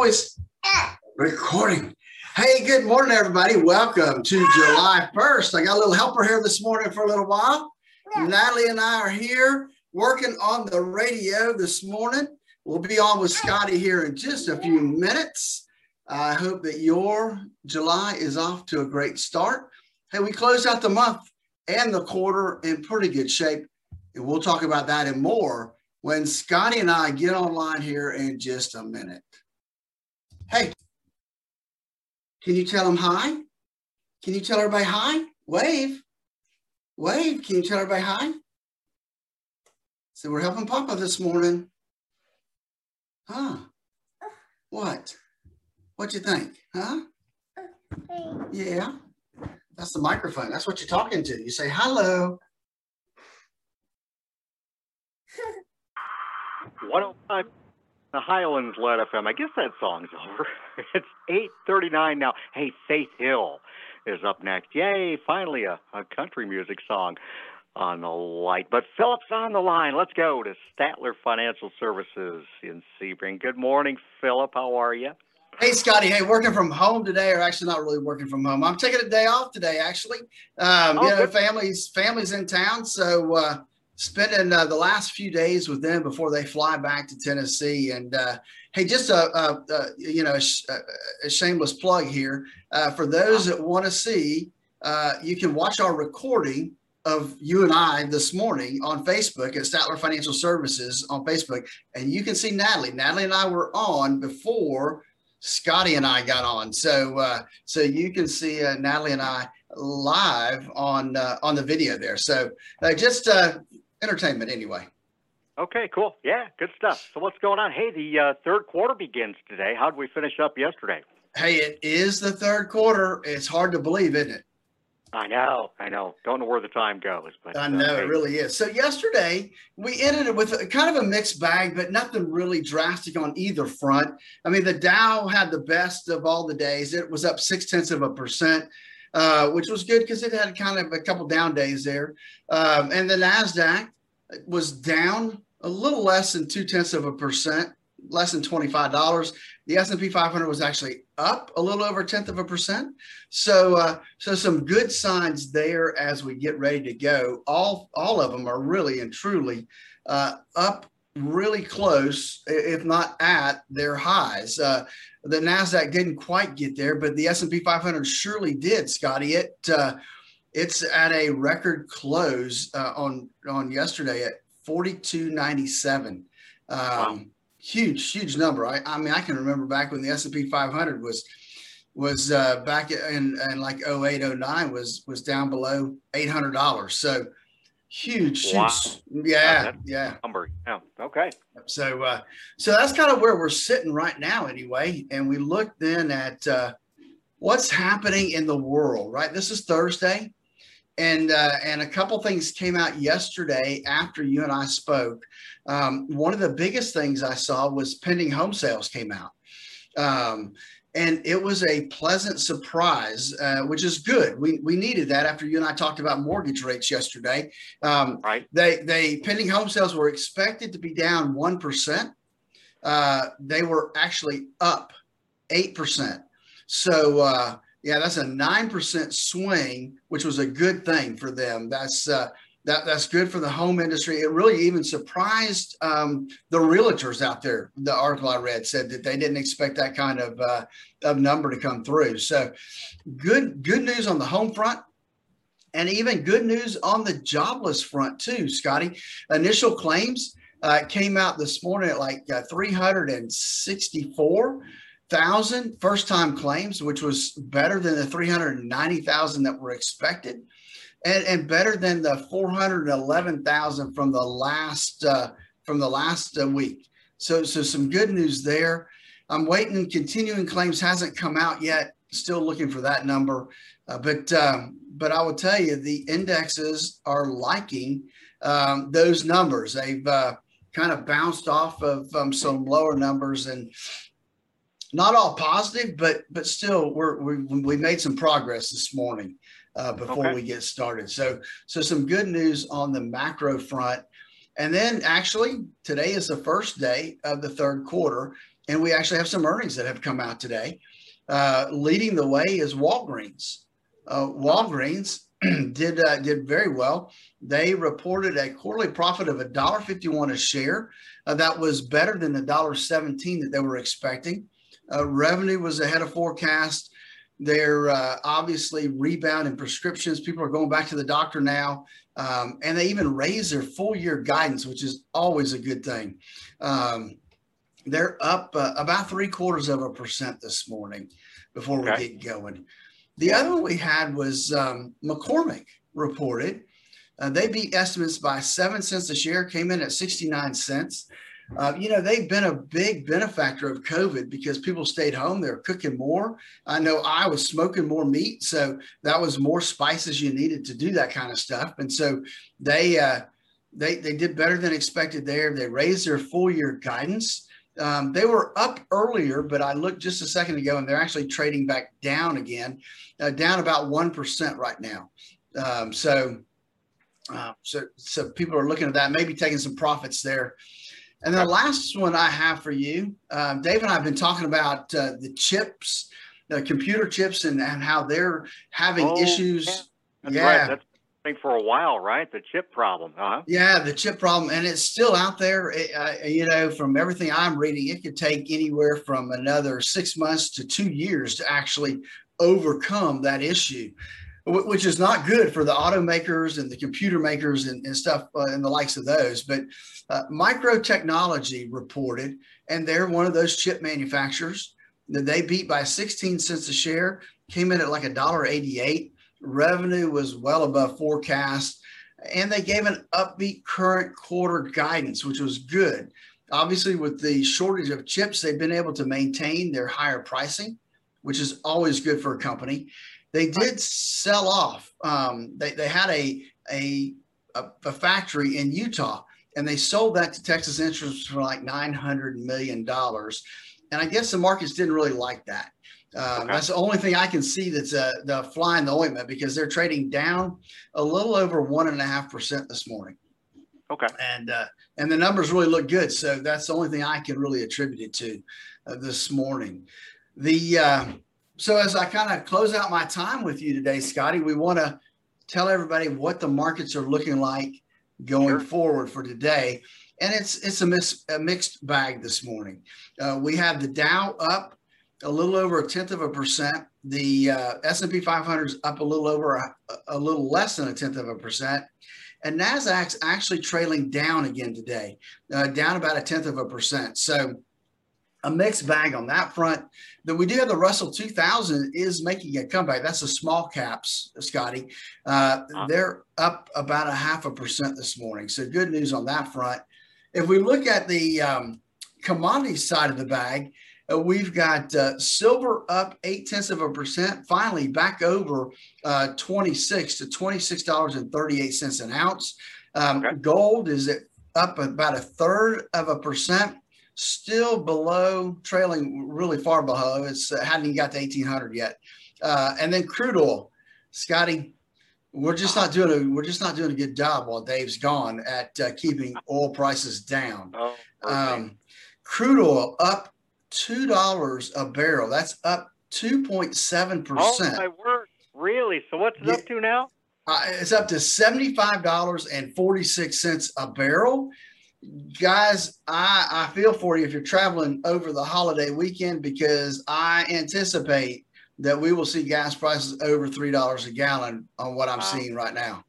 always recording. Hey, good morning, everybody. Welcome to July 1st. I got a little helper here this morning for a little while. Natalie and I are here working on the radio this morning. We'll be on with Scotty here in just a few minutes. I hope that your July is off to a great start. Hey, we closed out the month and the quarter in pretty good shape. And we'll talk about that and more when Scotty and I get online here in just a minute. Can you tell them hi? Can you tell everybody hi? Wave. Wave. Can you tell everybody hi? So we're helping Papa this morning. Huh? What? What you think? Huh? Yeah. That's the microphone. That's what you're talking to. You say hello. 105 the Highlands Lead FM. I guess that song's over. It's 8:39 now. Hey, Faith Hill is up next. Yay! Finally, a, a country music song on the light. But Phillip's on the line. Let's go to Statler Financial Services in Sebring. Good morning, Phillip. How are you? Hey, Scotty. Hey, working from home today, or actually not really working from home. I'm taking a day off today, actually. Um, oh, you know, good. families families in town, so uh, spending uh, the last few days with them before they fly back to Tennessee. And uh, hey, just a, a, a you know a, a, shameless plug here uh, for those that want to see. Uh, you can watch our recording of you and I this morning on Facebook at Statler Financial Services on Facebook, and you can see Natalie. Natalie and I were on before Scotty and I got on, so uh, so you can see uh, Natalie and I live on on the video there. So just entertainment anyway. Okay, cool. Yeah, good stuff. So what's going on? Hey, the uh, third quarter begins today. How did we finish up yesterday? Hey, it is the third quarter. It's hard to believe, isn't it? I know, I know. Don't know where the time goes, but I know uh, it really is. So yesterday we ended it with a, kind of a mixed bag, but nothing really drastic on either front. I mean, the Dow had the best of all the days. It was up six tenths of a percent. Uh, which was good because it had kind of a couple down days there. Um, and the NASDAQ was down a little less than two tenths of a percent, less than $25. The S&P 500 was actually up a little over a tenth of a percent. So, uh, so some good signs there as we get ready to go. All, all of them are really and truly uh, up really close, if not at their highs. Uh, the Nasdaq didn't quite get there, but the S&P 500 surely did, Scotty. It uh, it's at a record close uh, on on yesterday at 42.97. Um, wow. Huge, huge number. I, I mean, I can remember back when the S&P 500 was was uh, back in, in like 08, 09 was was down below $800. So huge, wow. huge. Yeah, yeah. Number. Yeah. Okay. So, uh, so that's kind of where we're sitting right now, anyway. And we look then at uh, what's happening in the world. Right. This is Thursday, and uh, and a couple things came out yesterday after you and I spoke. Um, one of the biggest things I saw was pending home sales came out. Um, and it was a pleasant surprise, uh, which is good. We, we needed that after you and I talked about mortgage rates yesterday. Um, right. They they pending home sales were expected to be down one percent. Uh, they were actually up eight percent. So uh, yeah, that's a nine percent swing, which was a good thing for them. That's uh, that that's good for the home industry. It really even surprised um, the realtors out there. The article I read said that they didn't expect that kind of uh, of number to come through. So, good good news on the home front. And even good news on the jobless front too, Scotty. Initial claims uh, came out this morning at like uh, 364 thousand first time claims, which was better than the three hundred ninety thousand that were expected and, and better than the 411,000 from the last uh, from the last uh, week. So so some good news there. I'm waiting. Continuing claims hasn't come out yet. Still looking for that number, uh, but um, but I will tell you the indexes are liking um, those numbers. They've uh, kind of bounced off of um, some lower numbers and not all positive, but but still we're, we we made some progress this morning uh, before okay. we get started. So, so some good news on the macro front. And then actually, today is the first day of the third quarter. and we actually have some earnings that have come out today. Uh, leading the way is Walgreens. Uh, Walgreens did uh, did very well. They reported a quarterly profit of $1.51 a share. Uh, that was better than the $1.17 that they were expecting. Uh, revenue was ahead of forecast. They're uh, obviously rebound in prescriptions. People are going back to the doctor now. Um, and they even raised their full year guidance, which is always a good thing. Um, they're up uh, about three quarters of a percent this morning before we get going. The other one we had was um, McCormick reported. Uh, they beat estimates by seven cents a share, came in at 69 cents. Uh, you know, they've been a big benefactor of COVID because people stayed home. They're cooking more. I know I was smoking more meat. So that was more spices you needed to do that kind of stuff. And so they, uh, they, they did better than expected there. They raised their full year guidance. Um, they were up earlier, but I looked just a second ago and they're actually trading back down again, uh, down about 1% right now. Um, so, uh, so, so people are looking at that, maybe taking some profits there. And the last one I have for you, um, Dave and I have been talking about uh, the chips, the computer chips, and, and how they're having oh, issues. Yeah. That's yeah. Right. That's thing for a while, right? The chip problem, huh? Yeah, the chip problem, and it's still out there. It, uh, you know, from everything I'm reading, it could take anywhere from another six months to two years to actually overcome that issue, which is not good for the automakers and the computer makers and, and stuff uh, and the likes of those. But uh, Micron Technology reported, and they're one of those chip manufacturers that they beat by 16 cents a share, came in at like a dollar 88 Revenue was well above forecast, and they gave an upbeat current quarter guidance, which was good. Obviously, with the shortage of chips, they've been able to maintain their higher pricing, which is always good for a company. They did sell off. Um, they, they had a, a, a factory in Utah, and they sold that to Texas Instruments for like $900 million. And I guess the markets didn't really like that. Um, okay. That's the only thing I can see that's uh, the fly in the ointment because they're trading down a little over one and a half percent this morning. Okay. And uh, and the numbers really look good, so that's the only thing I can really attribute it to uh, this morning. The uh, so as I kind of close out my time with you today, Scotty, we want to tell everybody what the markets are looking like going sure. forward for today, and it's it's a, mis- a mixed bag this morning. Uh, we have the Dow up a little over a tenth of a percent. The uh, S&P 500 is up a little over a, a, little less than a tenth of a percent. And NASDAQ's actually trailing down again today, uh, down about a tenth of a percent. So a mixed bag on that front. Then we do have the Russell 2000 is making a comeback. That's the small caps, Scotty. Uh, they're up about a half a percent this morning. So good news on that front. If we look at the um, commodity side of the bag, uh, we've got uh, silver up eight tenths of a percent, finally back over uh, 26 to $26.38 an ounce. Um, okay. Gold is at, up about a third of a percent, still below, trailing really far below. It's uh, hadn't even got to 1800 yet. Uh, and then crude oil, Scotty, we're just not doing a we're just not doing a good job while Dave's gone at uh, keeping oil prices down. Oh, um, crude oil up two dollars a barrel. That's up two point seven percent. Oh my word! Really? So what's it yeah. up to now? Uh, it's up to seventy five dollars and forty six cents a barrel. Guys, I, I feel for you if you're traveling over the holiday weekend because I anticipate that we will see gas prices over three dollars a gallon on what I'm wow. seeing right now.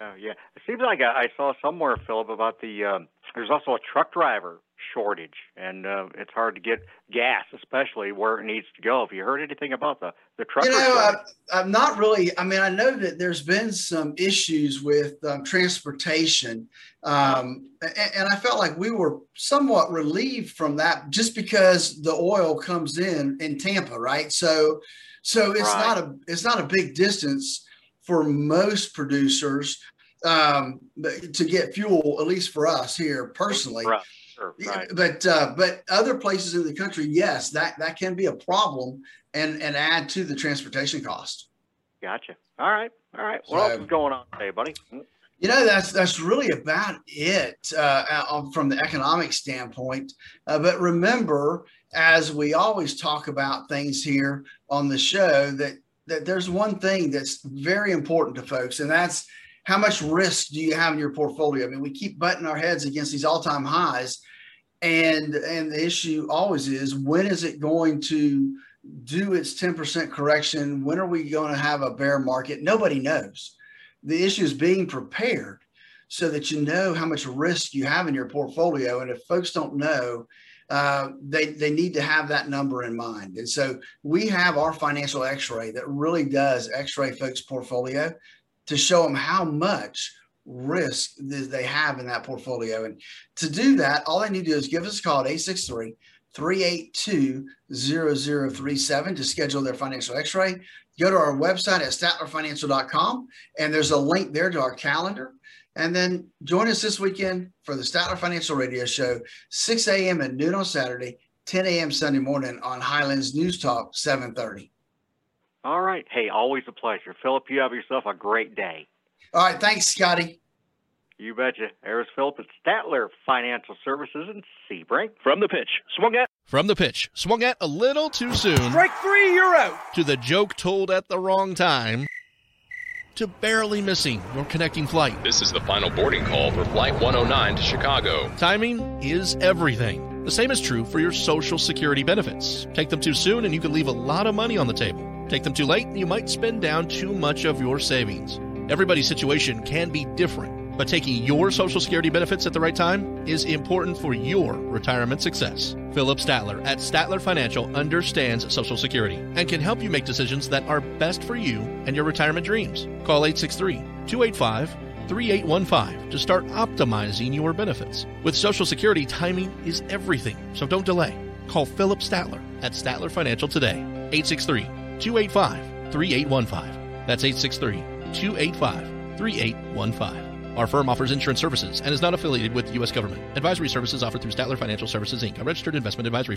Oh yeah, it seems like I, I saw somewhere, Phillip, about the um, there's also a truck driver shortage, and uh, it's hard to get gas, especially where it needs to go. Have you heard anything about the the truck? You know, I, am not really. I mean, I know that there's been some issues with um, transportation, um, and, and, I felt like we were somewhat relieved from that, just because the oil comes in in Tampa, right? So, so it's right. not a it's not a big distance for most producers um, to get fuel, at least for us here personally. Right. Sure, right. But uh, but other places in the country, yes, that that can be a problem and and add to the transportation cost. Gotcha. All right. All right. What so, else is going on today, buddy? Hmm? You know, that's that's really about it uh, from the economic standpoint. Uh, but remember, as we always talk about things here on the show, that that there's one thing that's very important to folks, and that's how much risk do you have in your portfolio? I mean, we keep butting our heads against these all-time highs, and and the issue always is when is it going to do its 10% correction? When are we going to have a bear market? Nobody knows. The issue is being prepared so that you know how much risk you have in your portfolio. And if folks don't know, uh, they, they need to have that number in mind. And so we have our financial x-ray that really does x-ray folks portfolio to show them how much risk they have in that portfolio. And to do that, all they need to do is give us a call at 863 382 0037 to schedule their financial x ray. Go to our website at statlerfinancial.com, and there's a link there to our calendar. And then join us this weekend for the Statler Financial Radio Show, 6 a.m. and noon on Saturday, 10 a.m. Sunday morning on Highlands News Talk 730. All right. Hey, always a pleasure. Phillip, you have yourself a great day. All right. Thanks, Scotty. You betcha. There's Philip at Statler Financial Services in Sebring. From the pitch, swung at. From the pitch, swung at a little too soon. Strike three, you're out. To the joke told at the wrong time. To barely missing your connecting flight. This is the final boarding call for Flight 109 to Chicago. Timing is everything. The same is true for your Social Security benefits. Take them too soon and you could leave a lot of money on the table. Take them too late you might spend down too much of your savings. Everybody's situation can be different. But taking your Social Security benefits at the right time is important for your retirement success. Phillip Statler at Statler Financial understands Social Security and can help you make decisions that are best for you and your retirement dreams. Call 863 285 3815 to start optimizing your benefits. With Social Security, timing is everything, so don't delay. Call Phillip Statler at Statler Financial today. 863 285 3815. That's 863 285 3815. Our firm offers insurance services and is not affiliated with the U.S. government. Advisory services offered through Statler Financial Services, Inc., a registered investment advisory